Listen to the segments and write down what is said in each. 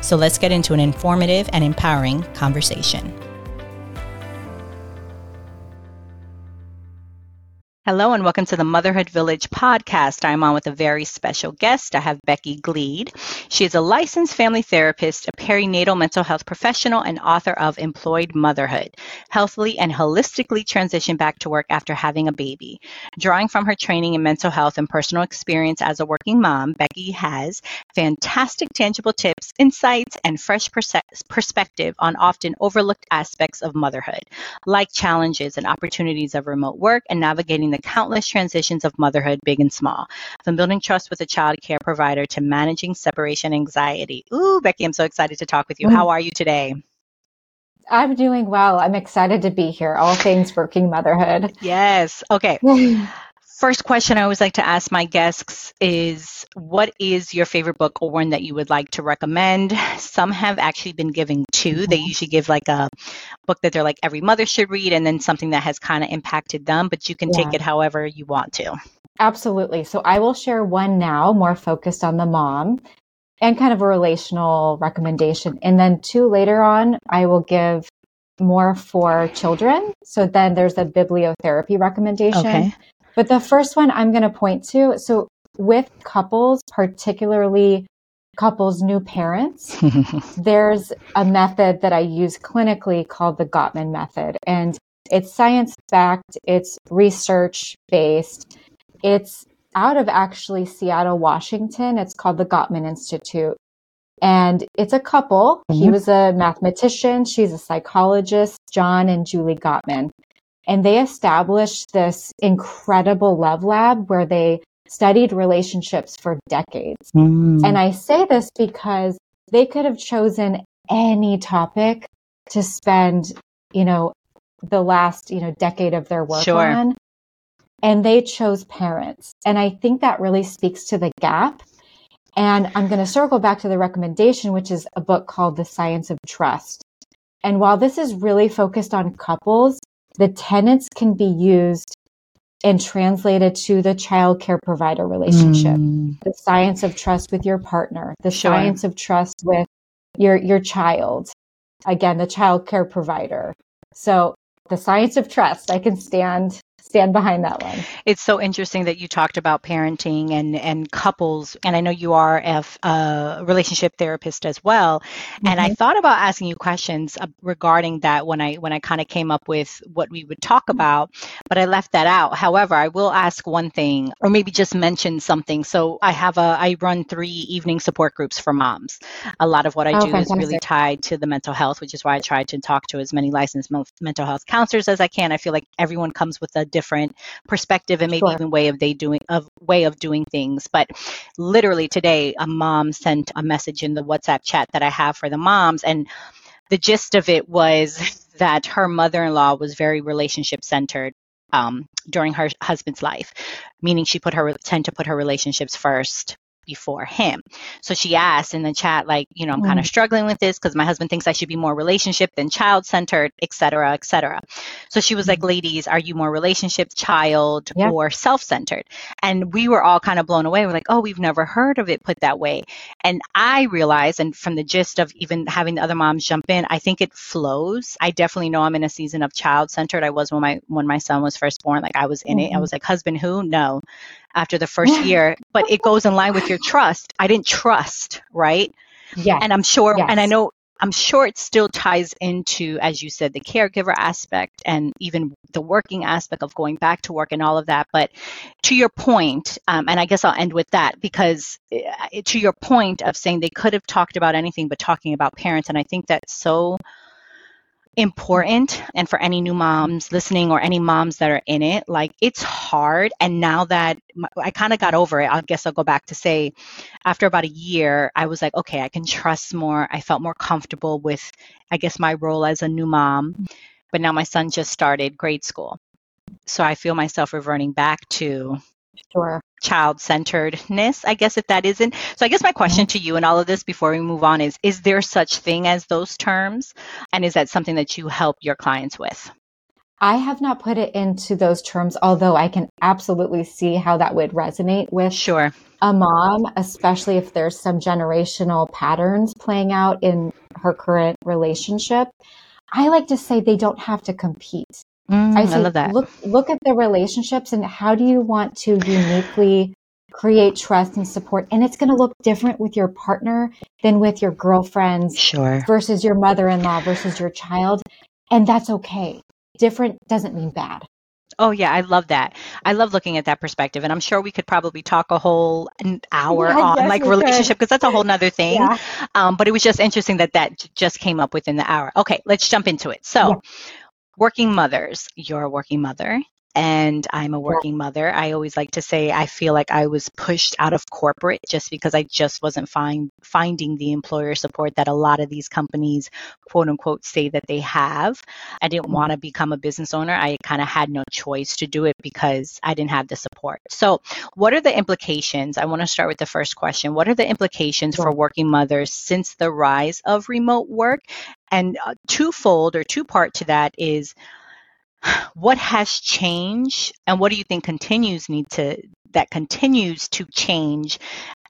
So let's get into an informative and empowering conversation. Hello and welcome to the Motherhood Village podcast. I'm on with a very special guest. I have Becky Gleed. She is a licensed family therapist, a perinatal mental health professional, and author of Employed Motherhood Healthily and Holistically Transition Back to Work After Having a Baby. Drawing from her training in mental health and personal experience as a working mom, Becky has fantastic tangible tips, insights, and fresh perspective on often overlooked aspects of motherhood, like challenges and opportunities of remote work and navigating the countless transitions of motherhood, big and small, from building trust with a child care provider to managing separation anxiety. Ooh, Becky, I'm so excited to talk with you. How mm. are you today? I'm doing well. I'm excited to be here. All things working motherhood. Yes. Okay. First question I always like to ask my guests is what is your favorite book or one that you would like to recommend? Some have actually been giving two. They mm-hmm. usually give like a book that they're like every mother should read and then something that has kind of impacted them, but you can yeah. take it however you want to. Absolutely. So I will share one now, more focused on the mom and kind of a relational recommendation. And then two later on, I will give more for children. So then there's a bibliotherapy recommendation. Okay. But the first one I'm going to point to so with couples, particularly couples new parents, there's a method that I use clinically called the Gottman method. And it's science backed, it's research based, it's out of actually Seattle, Washington. It's called the Gottman Institute. And it's a couple. Mm-hmm. He was a mathematician. She's a psychologist, John and Julie Gottman. And they established this incredible love lab where they studied relationships for decades. Mm. And I say this because they could have chosen any topic to spend, you know, the last, you know, decade of their work sure. on. And they chose parents. And I think that really speaks to the gap. And I'm going to circle back to the recommendation, which is a book called The Science of Trust. And while this is really focused on couples, the tenets can be used and translated to the child care provider relationship. Mm. The science of trust with your partner, the sure. science of trust with your your child. Again, the child care provider. So the science of trust, I can stand stand behind that one. It's so interesting that you talked about parenting and and couples, and I know you are a, a relationship therapist as well. Mm-hmm. And I mm-hmm. thought about asking you questions uh, regarding that when I when I kind of came up with what we would talk mm-hmm. about, but I left that out. However, I will ask one thing, or maybe just mention something. So I have a I run three evening support groups for moms. A lot of what I oh, do fantastic. is really tied to the mental health, which is why I try to talk to as many licensed mental health counselors as I can. I feel like everyone comes with a different different perspective and maybe sure. even way of they doing of way of doing things. But literally today, a mom sent a message in the WhatsApp chat that I have for the moms, and the gist of it was that her mother-in-law was very relationship centered um, during her husband's life, meaning she put her tend to put her relationships first before him. So she asked in the chat, like, you know, I'm mm. kind of struggling with this because my husband thinks I should be more relationship than child centered, et cetera, et cetera. So she was mm. like, mm-hmm. ladies, are you more relationship, child, yeah. or self centered? And we were all kind of blown away. We're like, oh, we've never heard of it put that way. And I realized, and from the gist of even having the other moms jump in, I think it flows. I definitely know I'm in a season of child centered. I was when my when my son was first born. Like I was in mm-hmm. it. I mm-hmm. was like, husband who? No after the first year, but it goes in line with your trust. I didn't trust, right? Yeah. And I'm sure, yes. and I know, I'm sure it still ties into, as you said, the caregiver aspect and even the working aspect of going back to work and all of that. But to your point, um, and I guess I'll end with that because uh, to your point of saying they could have talked about anything but talking about parents, and I think that's so important and for any new moms listening or any moms that are in it like it's hard. And now that i kind of got over it i guess i'll go back to say after about a year i was like okay i can trust more. I felt more comfortable with i guess my role as a new mom. But now my son just started grade school. So i feel myself reverting back to sure child centeredness i guess if that isn't so i guess my question to you and all of this before we move on is is there such thing as those terms and is that something that you help your clients with I have not put it into those terms, although I can absolutely see how that would resonate with sure a mom, especially if there's some generational patterns playing out in her current relationship. I like to say they don't have to compete. Mm, I, say, I love that. Look, look at the relationships and how do you want to uniquely create trust and support. And it's going to look different with your partner than with your girlfriends sure. versus your mother in law versus your child. And that's okay. Different doesn't mean bad. Oh yeah, I love that. I love looking at that perspective, and I'm sure we could probably talk a whole an hour yeah, on like relationship because that's a whole nother thing. Yeah. Um, but it was just interesting that that just came up within the hour. Okay, let's jump into it. So, yeah working mothers. You're a working mother and I'm a working mother. I always like to say I feel like I was pushed out of corporate just because I just wasn't find, finding the employer support that a lot of these companies, quote unquote, say that they have. I didn't mm-hmm. want to become a business owner. I kind of had no choice to do it because I didn't have the support. So, what are the implications? I want to start with the first question. What are the implications for working mothers since the rise of remote work? And uh, twofold or two part to that is what has changed and what do you think continues need to that continues to change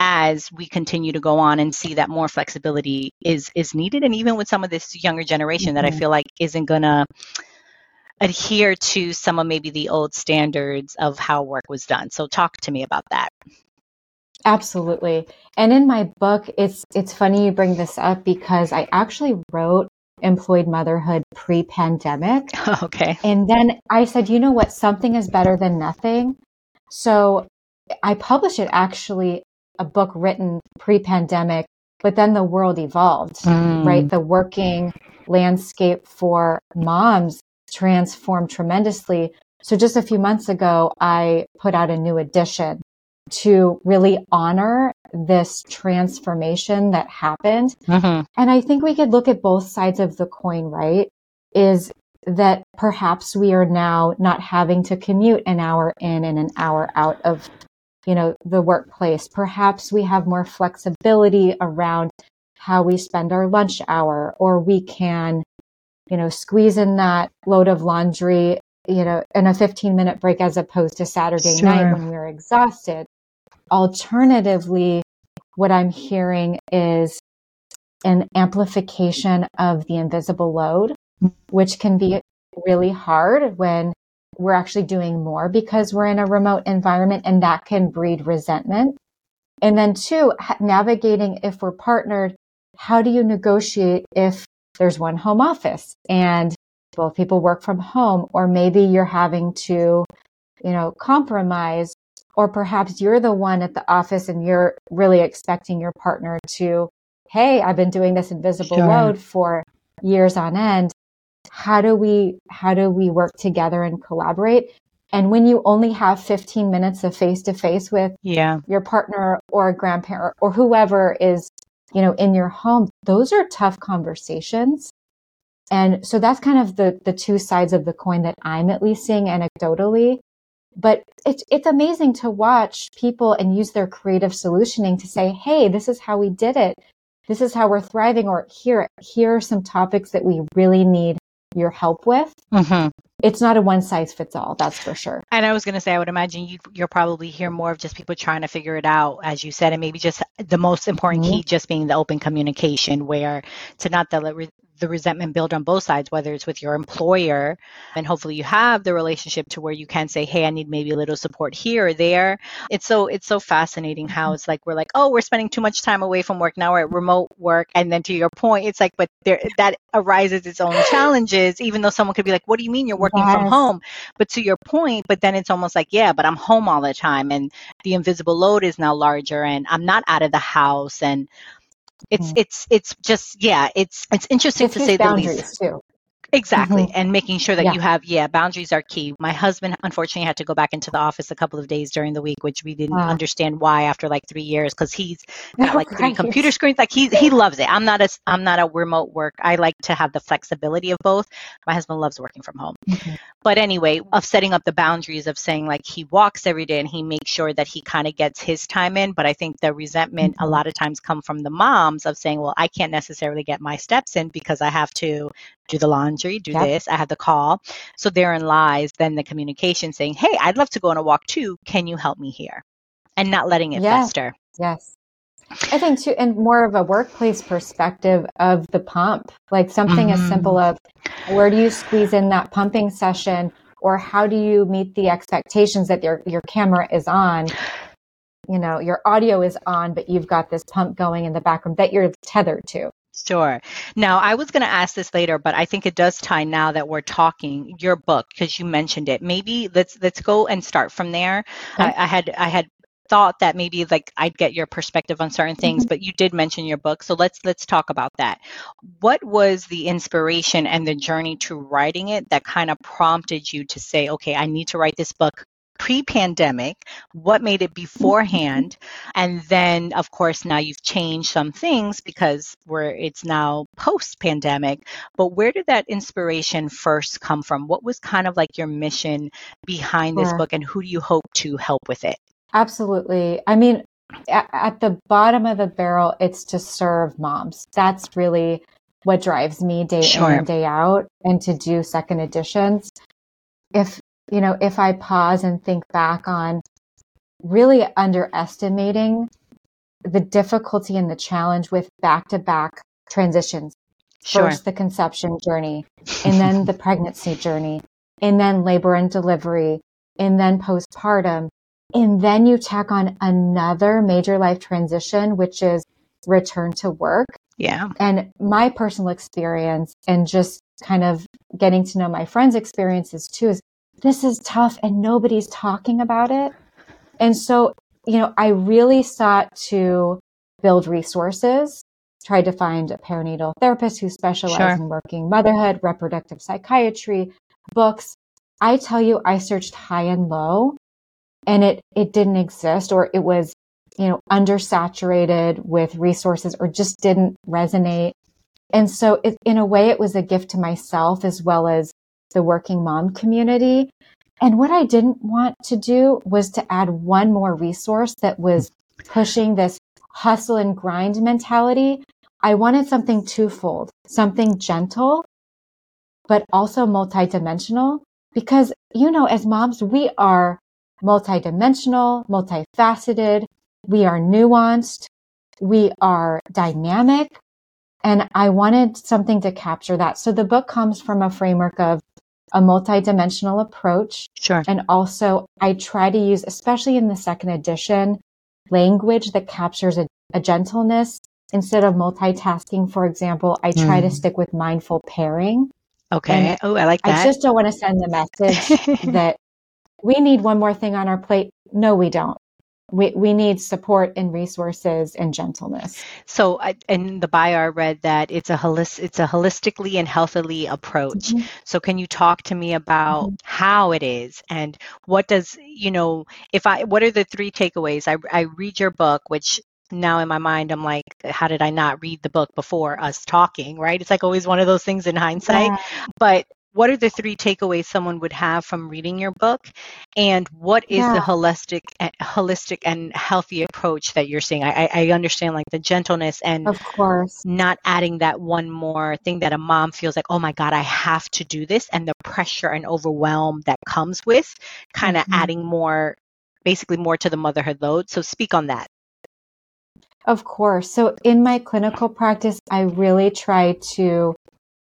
as we continue to go on and see that more flexibility is is needed and even with some of this younger generation mm-hmm. that i mm-hmm. feel like isn't going to adhere to some of maybe the old standards of how work was done so talk to me about that absolutely and in my book it's it's funny you bring this up because i actually wrote employed motherhood pre pandemic. Okay. And then I said, you know what? Something is better than nothing. So I published it actually, a book written pre pandemic, but then the world evolved, mm. right? The working landscape for moms transformed tremendously. So just a few months ago, I put out a new edition to really honor this transformation that happened. Mm-hmm. And I think we could look at both sides of the coin, right? Is that perhaps we are now not having to commute an hour in and an hour out of, you know, the workplace. Perhaps we have more flexibility around how we spend our lunch hour, or we can, you know, squeeze in that load of laundry, you know, in a 15 minute break as opposed to Saturday sure. night when we're exhausted. Alternatively, what I'm hearing is an amplification of the invisible load, which can be really hard when we're actually doing more because we're in a remote environment and that can breed resentment. And then two, navigating if we're partnered, how do you negotiate if there's one home office and both people work from home or maybe you're having to, you know, compromise or perhaps you're the one at the office and you're really expecting your partner to, hey, I've been doing this invisible sure. load for years on end. How do we how do we work together and collaborate? And when you only have 15 minutes of face to face with yeah. your partner or a grandparent or whoever is, you know, in your home, those are tough conversations. And so that's kind of the the two sides of the coin that I'm at least seeing anecdotally but it's it's amazing to watch people and use their creative solutioning to say hey this is how we did it this is how we're thriving or here here are some topics that we really need your help with mm-hmm. it's not a one size fits all that's for sure and i was going to say i would imagine you, you'll probably hear more of just people trying to figure it out as you said and maybe just the most important mm-hmm. key just being the open communication where to not the the resentment build on both sides, whether it's with your employer, and hopefully you have the relationship to where you can say, "Hey, I need maybe a little support here or there." It's so it's so fascinating how mm-hmm. it's like we're like, "Oh, we're spending too much time away from work now. We're at remote work," and then to your point, it's like, but there that arises its own challenges. Even though someone could be like, "What do you mean you're working yes. from home?" But to your point, but then it's almost like, "Yeah, but I'm home all the time, and the invisible load is now larger, and I'm not out of the house, and it's mm. it's it's just yeah it's it's interesting it's to say the least too Exactly. Mm-hmm. And making sure that yeah. you have, yeah, boundaries are key. My husband, unfortunately, had to go back into the office a couple of days during the week, which we didn't wow. understand why after like three years, because he's got like three computer screens. Like he, he loves it. I'm not a, I'm not a remote work. I like to have the flexibility of both. My husband loves working from home. Mm-hmm. But anyway, of setting up the boundaries of saying like he walks every day and he makes sure that he kind of gets his time in. But I think the resentment mm-hmm. a lot of times come from the moms of saying, well, I can't necessarily get my steps in because I have to do the laundry, do yep. this, I have the call. So therein lies then the communication saying, Hey, I'd love to go on a walk too. Can you help me here? And not letting it yes. fester. Yes. I think too, and more of a workplace perspective of the pump, like something mm-hmm. as simple of where do you squeeze in that pumping session or how do you meet the expectations that your, your camera is on? You know, your audio is on, but you've got this pump going in the background that you're tethered to. Sure. Now, I was going to ask this later, but I think it does tie now that we're talking your book because you mentioned it. Maybe let's let's go and start from there. Okay. I, I, had I had thought that maybe like I'd get your perspective on certain things, mm-hmm. but you did mention your book, so let's let's talk about that. What was the inspiration and the journey to writing it that kind of prompted you to say, okay, I need to write this book pre-pandemic what made it beforehand and then of course now you've changed some things because we're it's now post-pandemic but where did that inspiration first come from? What was kind of like your mission behind this book and who do you hope to help with it? Absolutely. I mean at, at the bottom of the barrel it's to serve moms. That's really what drives me day sure. in and day out and to do second editions. If you know, if I pause and think back on really underestimating the difficulty and the challenge with back to back transitions. Sure. First, the conception journey, and then the pregnancy journey, and then labor and delivery, and then postpartum. And then you tack on another major life transition, which is return to work. Yeah. And my personal experience and just kind of getting to know my friends' experiences too is this is tough and nobody's talking about it. And so, you know, I really sought to build resources, tried to find a perinatal therapist who specialized sure. in working motherhood, reproductive psychiatry, books. I tell you, I searched high and low and it, it didn't exist or it was, you know, undersaturated with resources or just didn't resonate. And so it, in a way, it was a gift to myself as well as the working mom community. And what I didn't want to do was to add one more resource that was pushing this hustle and grind mentality. I wanted something twofold, something gentle, but also multidimensional. Because, you know, as moms, we are multidimensional, multifaceted. We are nuanced. We are dynamic. And I wanted something to capture that. So the book comes from a framework of a multidimensional approach. Sure. And also, I try to use, especially in the second edition, language that captures a, a gentleness instead of multitasking. For example, I try mm. to stick with mindful pairing. Okay. oh, I like that. I just don't want to send the message that we need one more thing on our plate. No, we don't we, we need support and resources and gentleness. So I, in the bio, I read that it's a holistic, it's a holistically and healthily approach. Mm-hmm. So can you talk to me about mm-hmm. how it is and what does, you know, if I, what are the three takeaways? I, I read your book, which now in my mind i'm like how did i not read the book before us talking right it's like always one of those things in hindsight yeah. but what are the three takeaways someone would have from reading your book? And what is yeah. the holistic holistic and healthy approach that you're seeing? I, I understand like the gentleness and of course. not adding that one more thing that a mom feels like oh my god i have to do this and the pressure and overwhelm that comes with kind of mm-hmm. adding more basically more to the motherhood load. So speak on that. Of course. So in my clinical practice i really try to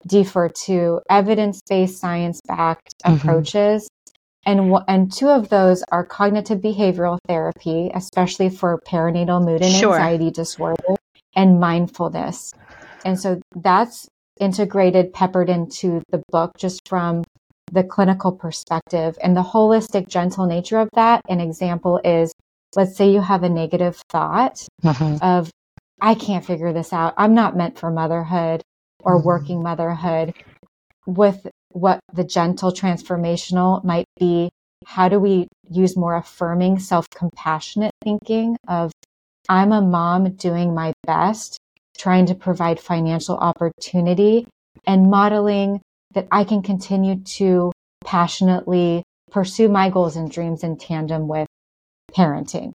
defer to evidence-based science-backed mm-hmm. approaches and and two of those are cognitive behavioral therapy especially for perinatal mood and sure. anxiety disorder and mindfulness and so that's integrated peppered into the book just from the clinical perspective and the holistic gentle nature of that an example is let's say you have a negative thought mm-hmm. of i can't figure this out i'm not meant for motherhood or mm-hmm. working motherhood, with what the gentle transformational might be how do we use more affirming self compassionate thinking of I'm a mom doing my best, trying to provide financial opportunity and modeling that I can continue to passionately pursue my goals and dreams in tandem with parenting.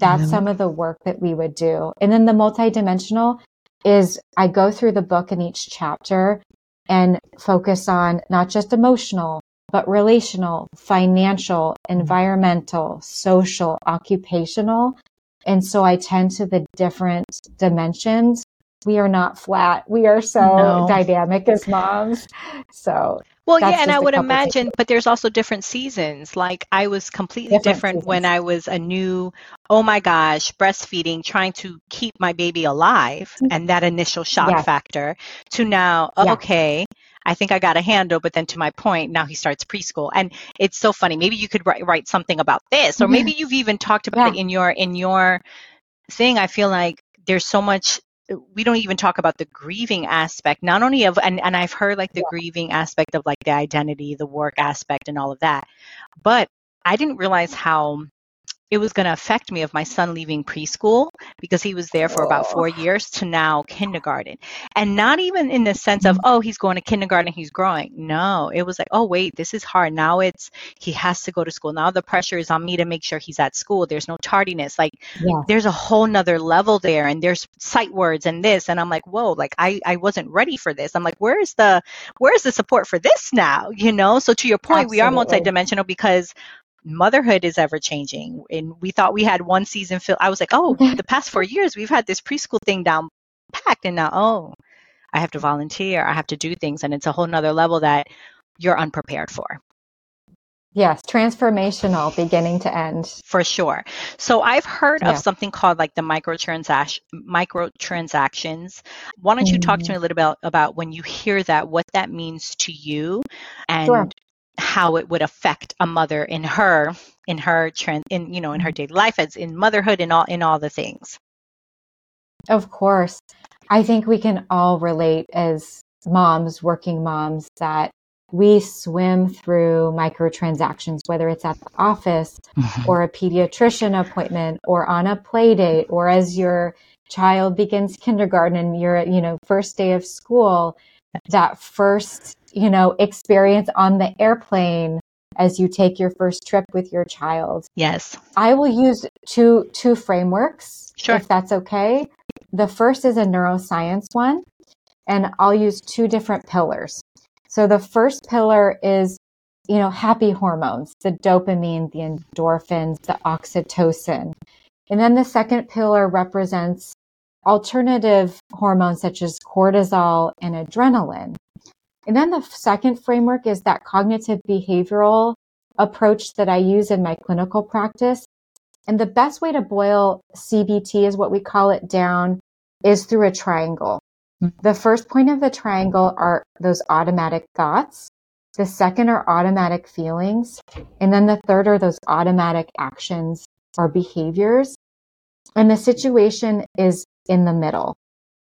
That's some of the work that we would do. And then the multidimensional is I go through the book in each chapter and focus on not just emotional, but relational, financial, environmental, social, occupational. And so I tend to the different dimensions. We are not flat. We are so no. dynamic as moms. So well, yeah, and I would imagine, but there's also different seasons. Like I was completely different, different when I was a new, oh my gosh, breastfeeding, trying to keep my baby alive mm-hmm. and that initial shock yes. factor to now, yeah. okay, I think I got a handle, but then to my point, now he starts preschool. And it's so funny. Maybe you could write, write something about this, or maybe you've even talked about yeah. it in your, in your thing. I feel like there's so much we don't even talk about the grieving aspect not only of and, and i've heard like the yeah. grieving aspect of like the identity the work aspect and all of that but i didn't realize how it was going to affect me of my son leaving preschool because he was there for about four years to now kindergarten. And not even in the sense of, oh, he's going to kindergarten, he's growing. No, it was like, oh, wait, this is hard. Now it's, he has to go to school. Now the pressure is on me to make sure he's at school. There's no tardiness. Like yeah. there's a whole nother level there and there's sight words and this. And I'm like, whoa, like I, I wasn't ready for this. I'm like, where's the, where's the support for this now? You know? So to your point, Absolutely. we are multidimensional because motherhood is ever changing. And we thought we had one season filled. I was like, oh, the past four years we've had this preschool thing down packed, and now oh, I have to volunteer, I have to do things, and it's a whole nother level that you're unprepared for. Yes, transformational beginning to end. For sure. So I've heard yeah. of something called like the microtransaction microtransactions. Why don't you mm-hmm. talk to me a little bit about when you hear that, what that means to you and sure how it would affect a mother in her in her trend in you know in her mm-hmm. daily life as in motherhood and all in all the things of course i think we can all relate as moms working moms that we swim through microtransactions whether it's at the office mm-hmm. or a pediatrician appointment or on a play date or as your child begins kindergarten and you're you know first day of school that first you know, experience on the airplane as you take your first trip with your child. Yes. I will use two two frameworks sure. if that's okay. The first is a neuroscience one and I'll use two different pillars. So the first pillar is you know, happy hormones, the dopamine, the endorphins, the oxytocin. And then the second pillar represents alternative hormones such as cortisol and adrenaline. And then the second framework is that cognitive behavioral approach that I use in my clinical practice. And the best way to boil CBT is what we call it down is through a triangle. Mm-hmm. The first point of the triangle are those automatic thoughts. The second are automatic feelings. And then the third are those automatic actions or behaviors. And the situation is in the middle,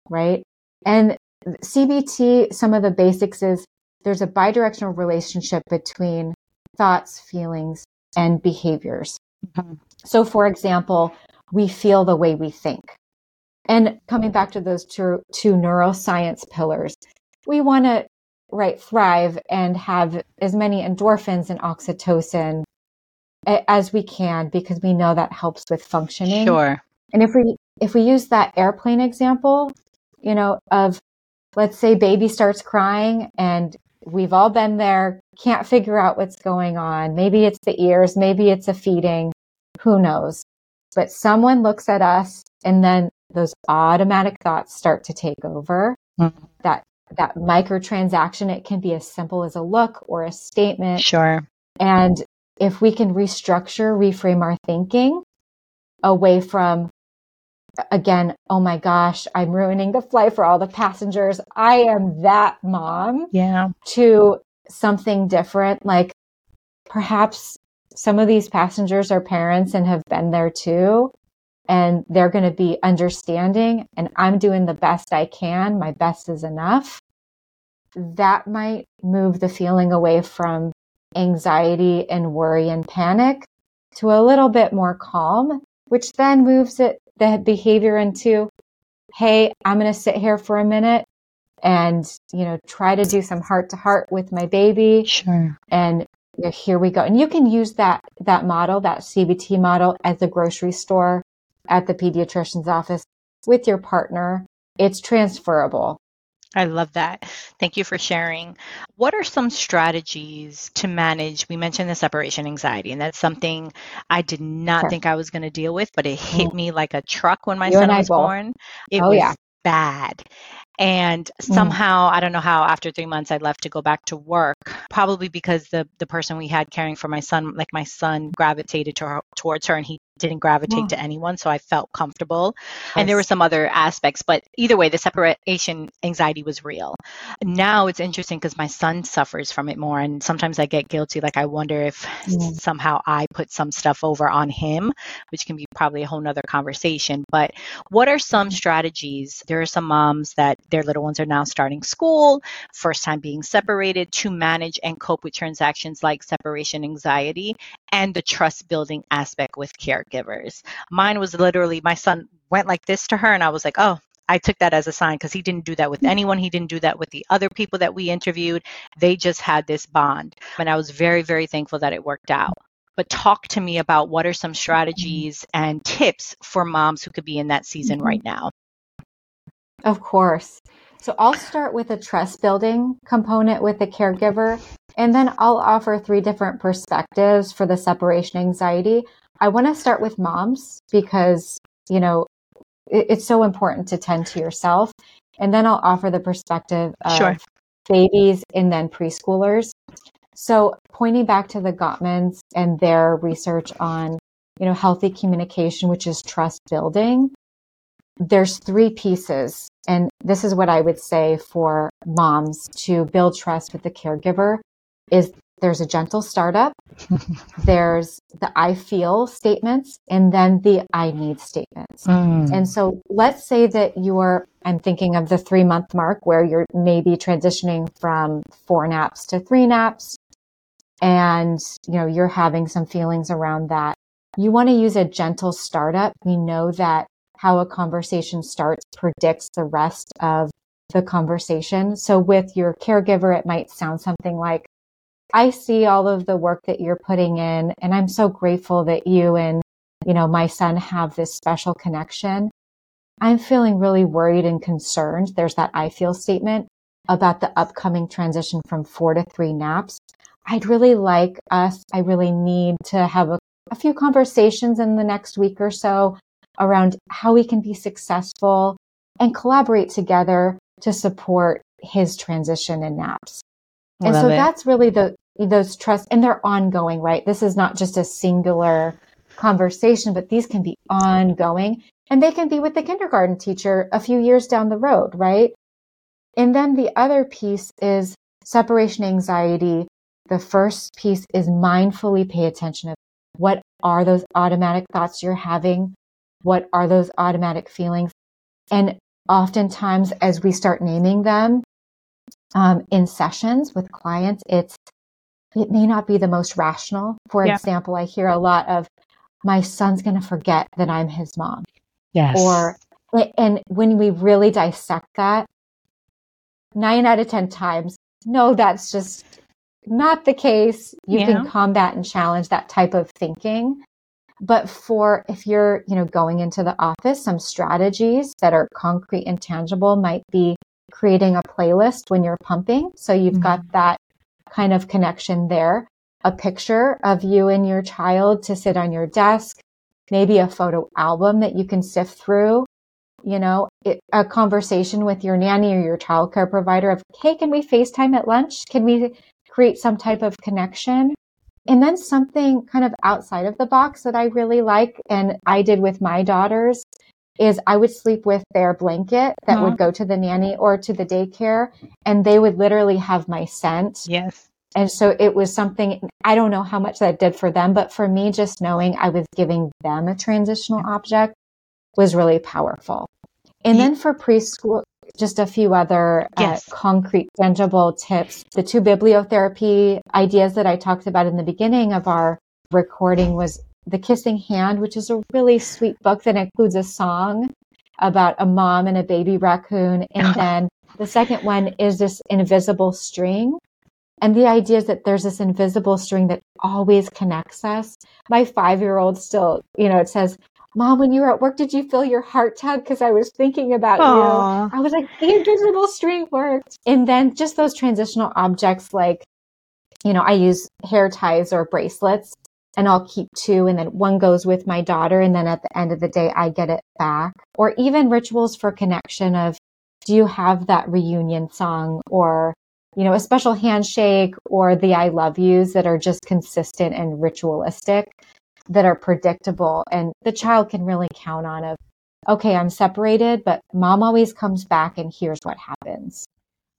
right? And CBT, some of the basics is there's a bidirectional relationship between thoughts, feelings, and behaviors. Mm-hmm. So, for example, we feel the way we think. And coming back to those two, two neuroscience pillars, we want to right thrive and have as many endorphins and oxytocin as we can because we know that helps with functioning. Sure. And if we if we use that airplane example, you know, of let's say baby starts crying and we've all been there, can't figure out what's going on. Maybe it's the ears, maybe it's a feeding, who knows. But someone looks at us and then those automatic thoughts start to take over. Mm-hmm. That that microtransaction, it can be as simple as a look or a statement. Sure. And if we can restructure, reframe our thinking away from again, oh my gosh, I'm ruining the flight for all the passengers. I am that mom. Yeah. To something different, like perhaps some of these passengers are parents and have been there too. And they're going to be understanding, and I'm doing the best I can. My best is enough. that might move the feeling away from anxiety and worry and panic to a little bit more calm, which then moves it, the behavior into, Hey, I'm going to sit here for a minute and, you know, try to do some heart to heart with my baby. Sure. And here we go. And you can use that, that model, that CBT model at the grocery store, at the pediatrician's office with your partner. It's transferable. I love that. Thank you for sharing. What are some strategies to manage? We mentioned the separation anxiety, and that's something I did not sure. think I was going to deal with, but it hit mm. me like a truck when my you son was born. It oh, was yeah. bad. And mm. somehow, mm. I don't know how, after three months, I left to go back to work, probably because the, the person we had caring for my son, like my son gravitated to her, towards her and he didn't gravitate yeah. to anyone. So I felt comfortable. Yes. And there were some other aspects, but either way, the separation anxiety was real. Now it's interesting because my son suffers from it more. And sometimes I get guilty. Like I wonder if yeah. somehow I put some stuff over on him, which can be probably a whole nother conversation. But what are some strategies? There are some moms that their little ones are now starting school, first time being separated to manage and cope with transactions like separation anxiety and the trust building aspect with caregivers. Mine was literally my son went like this to her, and I was like, oh, I took that as a sign because he didn't do that with mm. anyone. He didn't do that with the other people that we interviewed. They just had this bond. And I was very, very thankful that it worked out. But talk to me about what are some strategies and tips for moms who could be in that season right mm-hmm. now. Of course. So I'll start with a trust building component with the caregiver, and then I'll offer three different perspectives for the separation anxiety. I want to start with moms because, you know, it's so important to tend to yourself. And then I'll offer the perspective of sure. babies and then preschoolers. So pointing back to the Gottmans and their research on, you know, healthy communication, which is trust building, there's three pieces. And this is what I would say for moms to build trust with the caregiver is there's a gentle startup. there's the I feel statements and then the I need statements. Mm. And so let's say that you're, I'm thinking of the three month mark where you're maybe transitioning from four naps to three naps and, you know, you're having some feelings around that. You want to use a gentle startup. We know that how a conversation starts predicts the rest of the conversation. So with your caregiver, it might sound something like, I see all of the work that you're putting in and I'm so grateful that you and, you know, my son have this special connection. I'm feeling really worried and concerned. There's that I feel statement about the upcoming transition from four to three naps. I'd really like us, I really need to have a, a few conversations in the next week or so around how we can be successful and collaborate together to support his transition in naps. And so it. that's really the those trust and they're ongoing, right? This is not just a singular conversation, but these can be ongoing and they can be with the kindergarten teacher a few years down the road, right? And then the other piece is separation anxiety. The first piece is mindfully pay attention of what are those automatic thoughts you're having? What are those automatic feelings? And oftentimes as we start naming them, um, in sessions with clients, it's it may not be the most rational. For yeah. example, I hear a lot of my son's going to forget that I'm his mom. Yes. Or and when we really dissect that, nine out of ten times, no, that's just not the case. You yeah. can combat and challenge that type of thinking. But for if you're, you know, going into the office, some strategies that are concrete and tangible might be creating a playlist when you're pumping. So you've mm-hmm. got that kind of connection there. A picture of you and your child to sit on your desk, maybe a photo album that you can sift through, you know, it, a conversation with your nanny or your childcare provider of, hey, can we FaceTime at lunch? Can we create some type of connection? And then something kind of outside of the box that I really like, and I did with my daughters, is I would sleep with their blanket that mm-hmm. would go to the nanny or to the daycare and they would literally have my scent. Yes. And so it was something, I don't know how much that did for them, but for me, just knowing I was giving them a transitional object was really powerful. And then for preschool, just a few other uh, Yes. uh, concrete, tangible tips. The two bibliotherapy ideas that I talked about in the beginning of our recording was The Kissing Hand, which is a really sweet book that includes a song about a mom and a baby raccoon. And then the second one is this invisible string. And the idea is that there's this invisible string that always connects us. My five year old still, you know, it says, Mom, when you were at work, did you feel your heart tug? Because I was thinking about Aw. you. I was like, the invisible string worked. And then just those transitional objects like, you know, I use hair ties or bracelets and I'll keep two and then one goes with my daughter. And then at the end of the day, I get it back. Or even rituals for connection of, do you have that reunion song or, you know, a special handshake or the I love yous that are just consistent and ritualistic that are predictable and the child can really count on of, okay, I'm separated, but mom always comes back and here's what happens.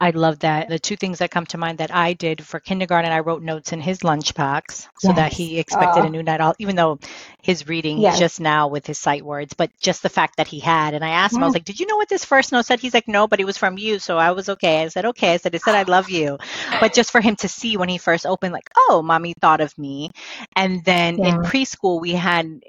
I love that. The two things that come to mind that I did for kindergarten, I wrote notes in his lunchbox so that he expected a new night, all, even though his reading Yes. just now with his sight words, but just the fact that he had. And I asked him, I was mm. like, Did you know what this first note said? He's like, No, but it was from you. So I was okay. I said, Okay. I said, It said, I love you. But just for him to see when he first opened, like, Oh, mommy thought of me. And then in preschool, we had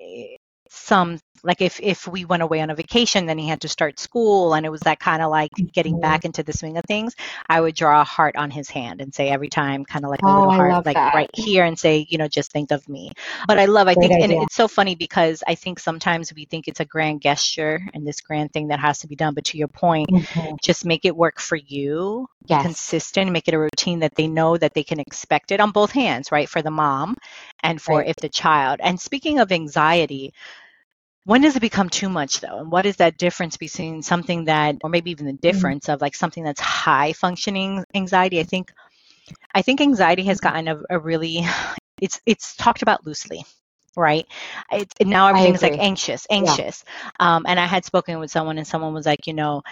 some like if if we went away on a vacation then he had to start school and it was that kind of like getting Mhm. back into the swing of things i would draw a heart on his hand and say every time kind of like a Oh, little heart like that. right here and say you know just think of me but i love i Great think and it's so funny because i think sometimes we think it's a grand gesture and this grand thing that has to be done but to your point Mhm. just make it work for you Yes. consistent make it a routine that they know that they can expect it on both hands right for the mom and for Right. if the child and speaking of anxiety when does it become too much though? And what is that difference between something that or maybe even the Mm-hmm. difference of like something that's high functioning anxiety? I think i think anxiety has gotten a, a really it's it's talked about loosely right? It, now everything is like anxious anxious. Um, and i had spoken with someone and someone was like you know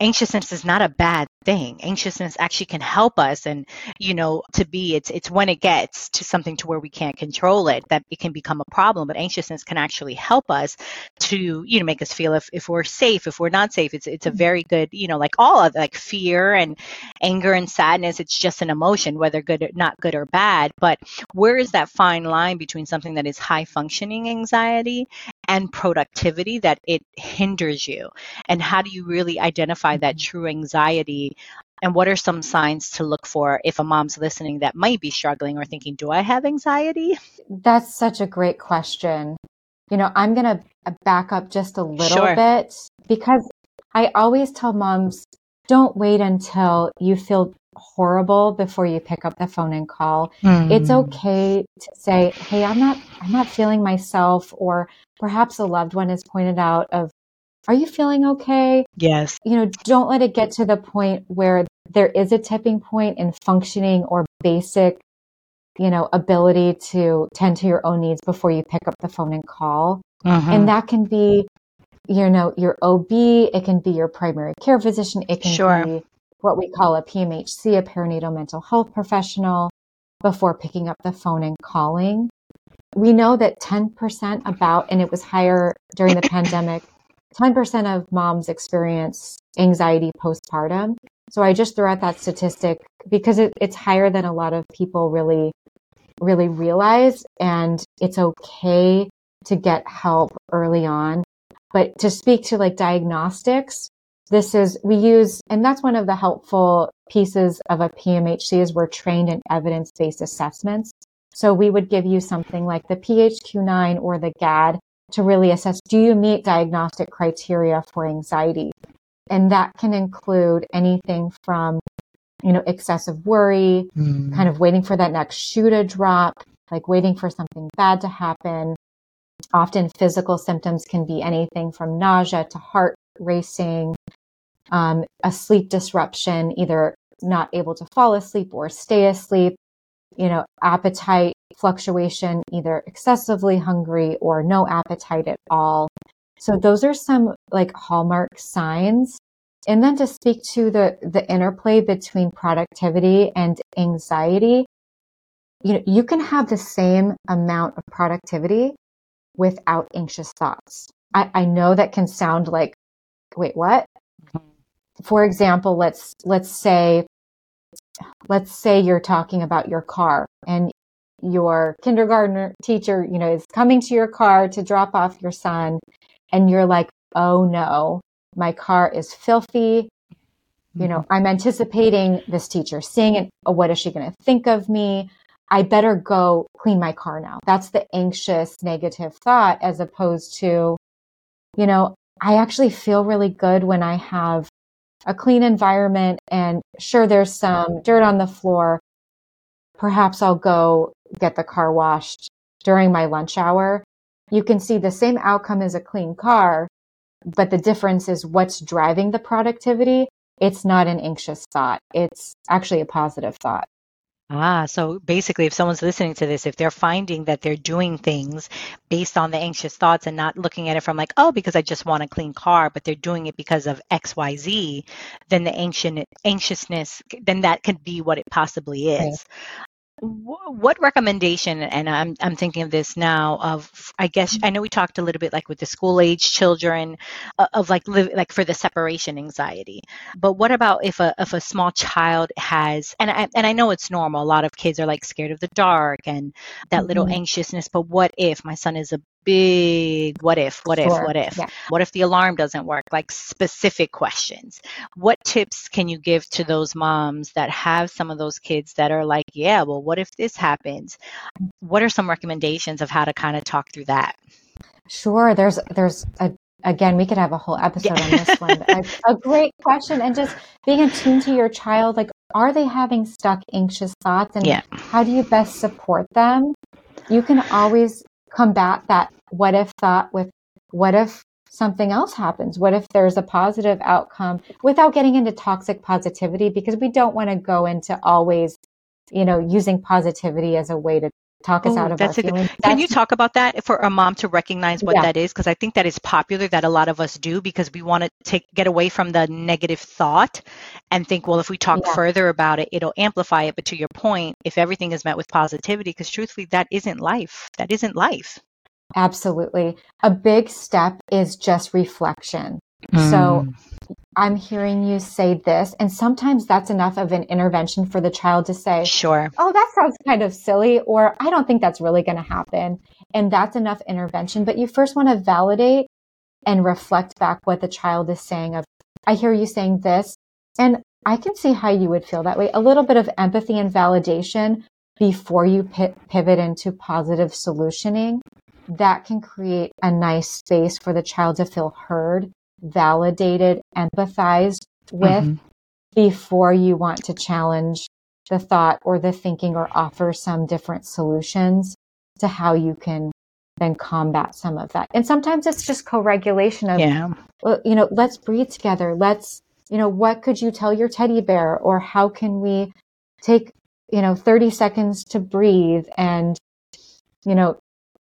anxiousness is not a bad thing. Anxiousness actually can help us and you know to be it's it's when it gets to something to where we can't control it that it can become a problem but anxiousness can actually help us to you know make us feel if, if we're safe if we're not safe. It's it's a mm-hmm. very good you know like all of like fear and anger and sadness it's just an emotion whether good or not good or bad but where is that fine line between something that is high functioning anxiety and productivity that it hinders you? And how do you really identify that mm-hmm. true anxiety and what are some signs to look for if a mom's listening that might be struggling or thinking do i have anxiety That's such a great question. You know, I'm going to back up just a little Sure. bit because I always tell moms don't wait until you feel horrible before you pick up the phone and call. It's hmm. okay to say, "Hey, I'm not I'm not feeling myself," or perhaps a loved one has pointed out of, "Are you feeling okay?" yes you know, don't let it get to the point where there is a tipping point in functioning or basic, you know, ability to tend to your own needs before you pick up the phone and call. Mhm. And that can be, you know, your OB, it can be your primary care physician, it can Sure. be what we call a PMHC, a perinatal mental health professional, before picking up the phone and calling. We know that 10% about, and it was higher during the pandemic, 10% of moms experience anxiety postpartum. So I just threw out that statistic because it, it's higher than a lot of people really, really realize. And it's okay to get help early on. But to speak to like diagnostics, this is, we use, and that's one of the helpful pieces of a PMHC is we're trained in evidence based assessments. So we would give you something like the PHQ9 or the GAD to really assess do you meet diagnostic criteria for anxiety? And that can include anything from, you know, excessive worry, Mm. kind of waiting for that next shoe to drop, like waiting for something bad to happen. Often physical symptoms can be anything from nausea to heart racing, um, a sleep disruption, either not able to fall asleep or stay asleep, you know, appetite fluctuation, either excessively hungry or no appetite at all. So those are some like hallmark signs. And then to speak to the, the interplay between productivity and anxiety, you know, you can have the same amount of productivity without anxious thoughts. I, I know that can sound like, wait, what? Mm-hmm. for example, let's, let's say, let's say you're talking about your car and your kindergarten teacher, you know, is coming to your car to drop off your son and you're like, oh no, my car is filthy. You know, mm-hmm. I'm anticipating this teacher seeing it. Oh, what is she going to think of me? I better go clean my car now. That's the anxious, negative thought as opposed to, you know, I actually feel really good when I have a clean environment and sure there's some dirt on the floor. Perhaps I'll go get the car washed during my lunch hour. You can see the same outcome as a clean car, but the difference is what's driving the productivity. It's not an anxious thought. It's actually a positive thought. Ah, so basically, if someone's listening to this, if they're finding that they're doing things based on the anxious thoughts and not looking at it from like, oh, because I just want a clean car, but they're doing it because of X, Y, Z, then the anxious anxiousness, then that could be what it possibly is. What recommendation and I'm, I'm thinking of this now of i guess i know we talked a little bit like with the school age children uh, of like live like for the separation anxiety but what about if a if a small child has and i and i know it's normal a lot of kids are like scared of the dark and that mm-hmm. little anxiousness but what if my son is a big what if, what sure. if, what if, yeah. what if the alarm doesn't work? Like specific questions. What tips can you give to those moms that have some of those kids that are like, yeah, well, what if this happens? What are some recommendations of how to kind of talk through that? Sure. There's, there's a again, we could have a whole episode on this one. a, a, great question. And just being attuned to your child, like, are they having stuck anxious thoughts? And yeah. how do you best support them? You can always combat that what if thought with what if something else happens? What if there's a positive outcome without getting into toxic positivity? Because we don't want to go into always, you know, using positivity as a way to talk us Ooh, out of that's our feelings. Good, can you talk about that for a mom to recognize what yeah. that is? Because I think that is popular that a lot of us do because we want to take get away from the negative thought and think, well, if we talk yeah. further about it, it'll amplify it. But to your point, if everything is met with positivity, because truthfully, that isn't life. That isn't life. Absolutely. A big step is just reflection. Mm. So I'm hearing you say this, and sometimes that's enough of an intervention for the child to say, Sure. Oh, that sounds kind of silly, or I don't think that's really going to happen. And that's enough intervention. But you first want to validate and reflect back what the child is saying of, I hear you saying this, and I can see how you would feel that way. A little bit of empathy and validation before you pivot into positive solutioning that can create a nice space for the child to feel heard, validated, empathized with mm-hmm. before you want to challenge the thought or the thinking or offer some different solutions to how you can then combat some of that. And sometimes it's just co-regulation of, yeah. well, you know, let's breathe together. Let's, you know, what could you tell your teddy bear or how can we take, you know, 30 seconds to breathe and, you know,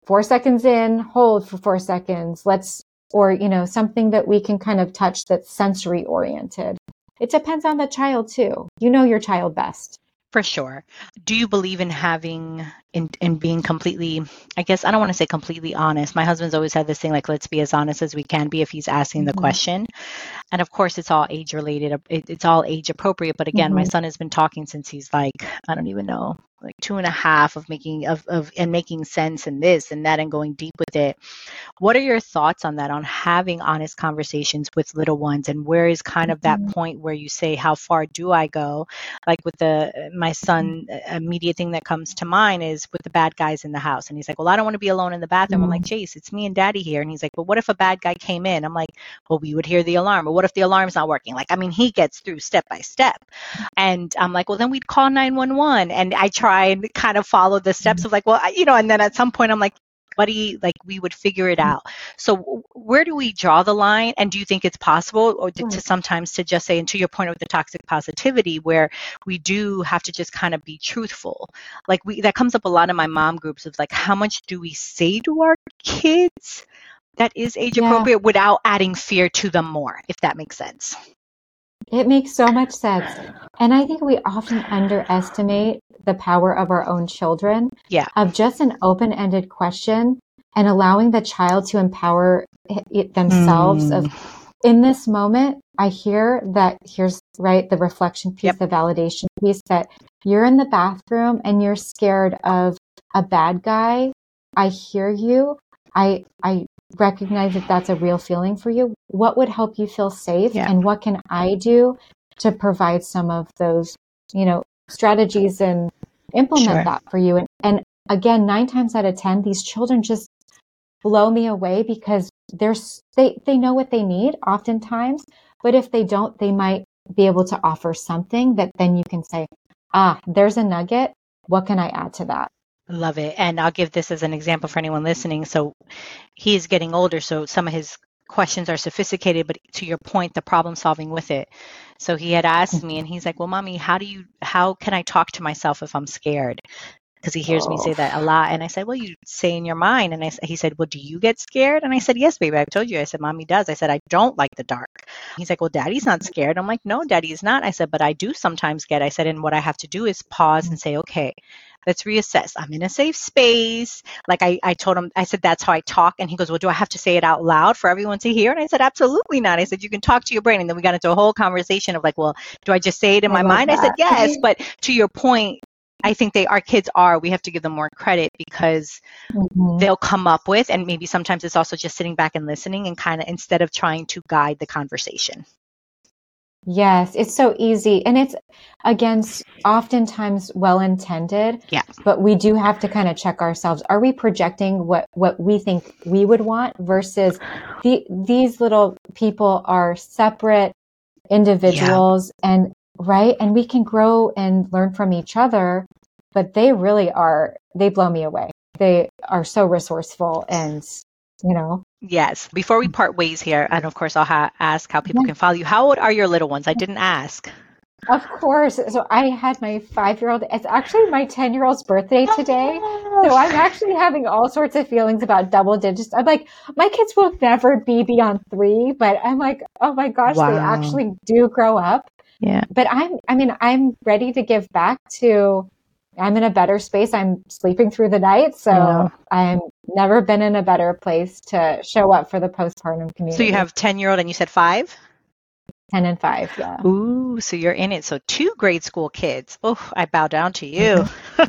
four seconds in, hold for four seconds. Let's, or, you know, something that we can kind of touch that's sensory oriented. It depends on the child too. You know your child best. For sure. Do you believe in having in, in being completely i guess i don't want to say completely honest my husband's always had this thing like let's be as honest as we can be if he's asking the mm-hmm. question and of course it's all age related it, it's all age appropriate but again mm-hmm. my son has been talking since he's like i don't even know like two and a half of making of, of and making sense and this and that and going deep with it. What are your thoughts on that on having honest conversations with little ones? And where is kind of that mm-hmm. point where you say how far do i go? Like with the my son immediate thing that comes to mind is with the bad guys in the house. And he's like well i don't want to be alone in the bathroom. I'm like mm-hmm. chase it's me and daddy here. And he's like but what if a bad guy came in? I'm like well we would hear the alarm. Or what if the alarm's not working? Like i mean he gets through step by step. And i'm like well then we'd call 911 and i try and kind of follow the steps mm-hmm. of like well you know and then at some point i'm like buddy like we would figure it mm-hmm. out so where do we draw the line and do you think it's possible or to, to sometimes to just say and to your point with the toxic positivity where we do have to just kind of be truthful like we that comes up a lot in my mom groups of like how much do we say to our kids that is age appropriate yeah. without adding fear to them more if that makes sense it makes so much sense. And I think we often underestimate the power of our own children. Yeah. Of just an open ended question and allowing the child to empower themselves mm. of in this moment, I hear that here's right the reflection piece, yep. the validation piece that you're in the bathroom and you're scared of a bad guy. I hear you. I I recognize that that's a real feeling for you. What would help you feel safe yeah. and what can I do to provide some of those, you know, strategies and implement sure. that for you and and again, 9 times out of 10 these children just blow me away because they're they they know what they need oftentimes but if they don't, they might be able to offer something that then you can say, ah, there's a nugget. What can I add to that? Love it. And I'll give this as an example for anyone listening. So he's getting older, so some of his questions are sophisticated, but to your point, the problem solving with it. So he had asked me and he's like, Well, mommy, how do you how can I talk to myself if I'm scared? because he hears oh. me say that a lot. And I said, well, you say in your mind. And I, he said, well, do you get scared? And I said, yes, baby. I told you. I said, mommy does. I said, I don't like the dark. He's like, well, daddy's not scared. I'm like, no, daddy's not. I said, but I do sometimes get. I said, and what I have to do is pause mm. and say, okay, let's reassess. I'm in a safe space. Like I, I told him, I said, that's how I talk. And he goes, well, do I have to say it out loud for everyone to hear? And I said, absolutely not. I said, you can talk to your brain. And then we got into a whole conversation of like, well, do I just say it in my mind? That. I said, yes. But to your point, I think they our kids are. We have to give them more credit because mm-hmm. they'll come up with, and maybe sometimes it's also just sitting back and listening and kind of instead of trying to guide the conversation. Yes, it's so easy. And it's again oftentimes well intended. Yeah. But we do have to kind of check ourselves. Are we projecting what what we think we would want versus the these little people are separate individuals yeah. and right? And we can grow and learn from each other, but they really are, they blow me away. They are so resourceful and, you know. Yes. Before we part ways here, and of course, I'll ha- ask how people can follow you. How old are your little ones? I didn't ask. Of course. So I had my five year old. It's actually my 10 year old's birthday oh today. So I'm actually having all sorts of feelings about double digits. I'm like, my kids will never be beyond three, but I'm like, oh my gosh, wow. they actually do grow up. Yeah. But I'm, I mean, I'm ready to give back to, I'm in a better space. I'm sleeping through the night. So yeah. I'm never been in a better place to show up for the postpartum community. So you have 10 year old and you said five? 10 and 5 yeah. Ooh so you're in it. So two grade school kids. Oh i bow down to you.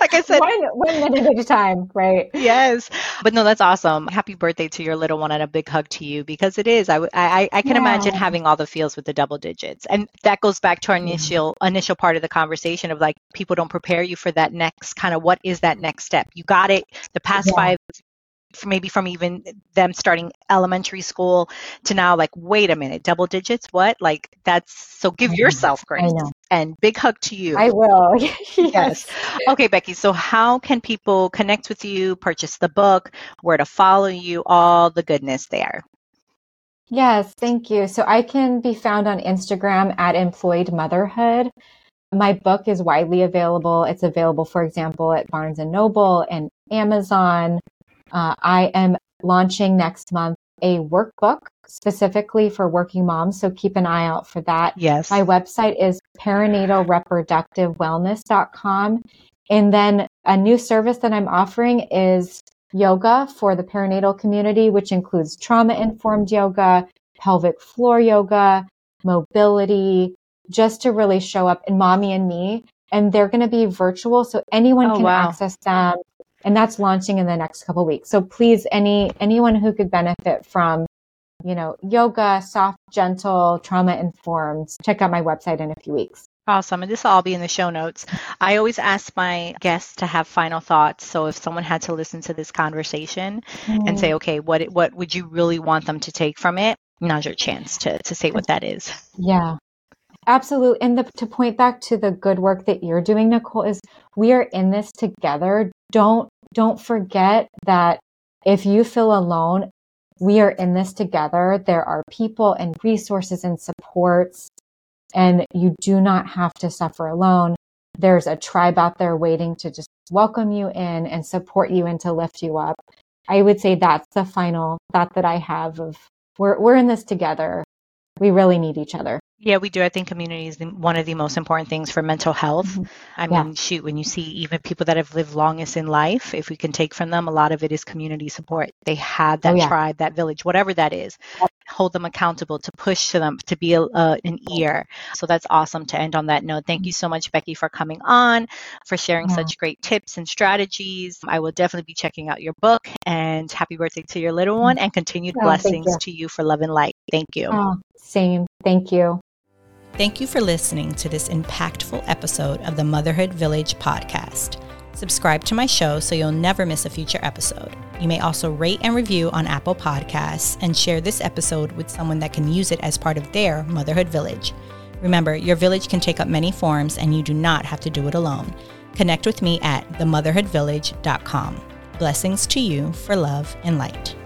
Like i said one, one minute at a time right? Yes. But no that's awesome. Happy birthday to your little one and a big hug to you because it is. I i, I can yeah. imagine having all the feels with the double digits. And that goes back to our initial yeah. initial part of the conversation of like people don't prepare you for that next kind of what is that next step? You got it. The past yeah. five maybe from even them starting elementary school to now like wait a minute double digits? What? Like that's so give mm-hmm. yourself grace and big hug to you. I will. Yes. yes. Okay becky so how can people connect with you purchase the book where to follow you all the goodness there? Yes thank you. So i can be found on instagram at employed motherhood. My book is widely available. It's available for example at barnes and noble and amazon uh, I am launching next month a workbook specifically for working moms. So keep an eye out for that. Yes. My website is perinatalreproductivewellness.com. And then a new service that I'm offering is yoga for the perinatal community, which includes trauma informed yoga, pelvic floor yoga, mobility, just to really show up in mommy and me. And they're going to be virtual. So anyone oh, can wow. access them and that's launching in the next couple weeks. So please, any anyone who could benefit from, you know, yoga, soft, gentle, trauma informed, check out my website in a few weeks. Awesome. And this will all be in the show notes. I always ask my guests to have final thoughts. So if someone had to listen to this conversation mm. and say, okay, what what would you really want them to take from it? Now's your chance to to say what that is. Yeah. Absolutely. And the, to point back to the good work that you're doing, Nicole, is we are in this together. Don't, don't forget that if you feel alone, we are in this together. There are people and resources and supports, and you do not have to suffer alone. There's a tribe out there waiting to just welcome you in and support you and to lift you up. I would say that's the final thought that I have of we're, we're in this together. We really need each other. Yeah, we do. I think community is one of the most important things for mental health. Mm-hmm. I mean, shoot, when you see even people that have lived longest in life, if we can take from them, a lot of it is community support. They have that oh, yeah. tribe, that village, whatever that is. hold them accountable, to push to them, to be a, uh, an ear. So that's awesome to end on that note. Thank you so much, Becky, for coming on, for sharing yeah. such great tips and strategies. I will definitely be checking out your book and happy birthday to your little one and continued oh, blessings you. to you for love and light. Thank you. Oh, same. Thank you. Thank you for listening to this impactful episode of the Motherhood Village podcast. Subscribe to my show so you'll never miss a future episode. You may also rate and review on Apple Podcasts and share this episode with someone that can use it as part of their motherhood village. Remember, your village can take up many forms and you do not have to do it alone. Connect with me at themotherhoodvillage.com. Blessings to you for love and light.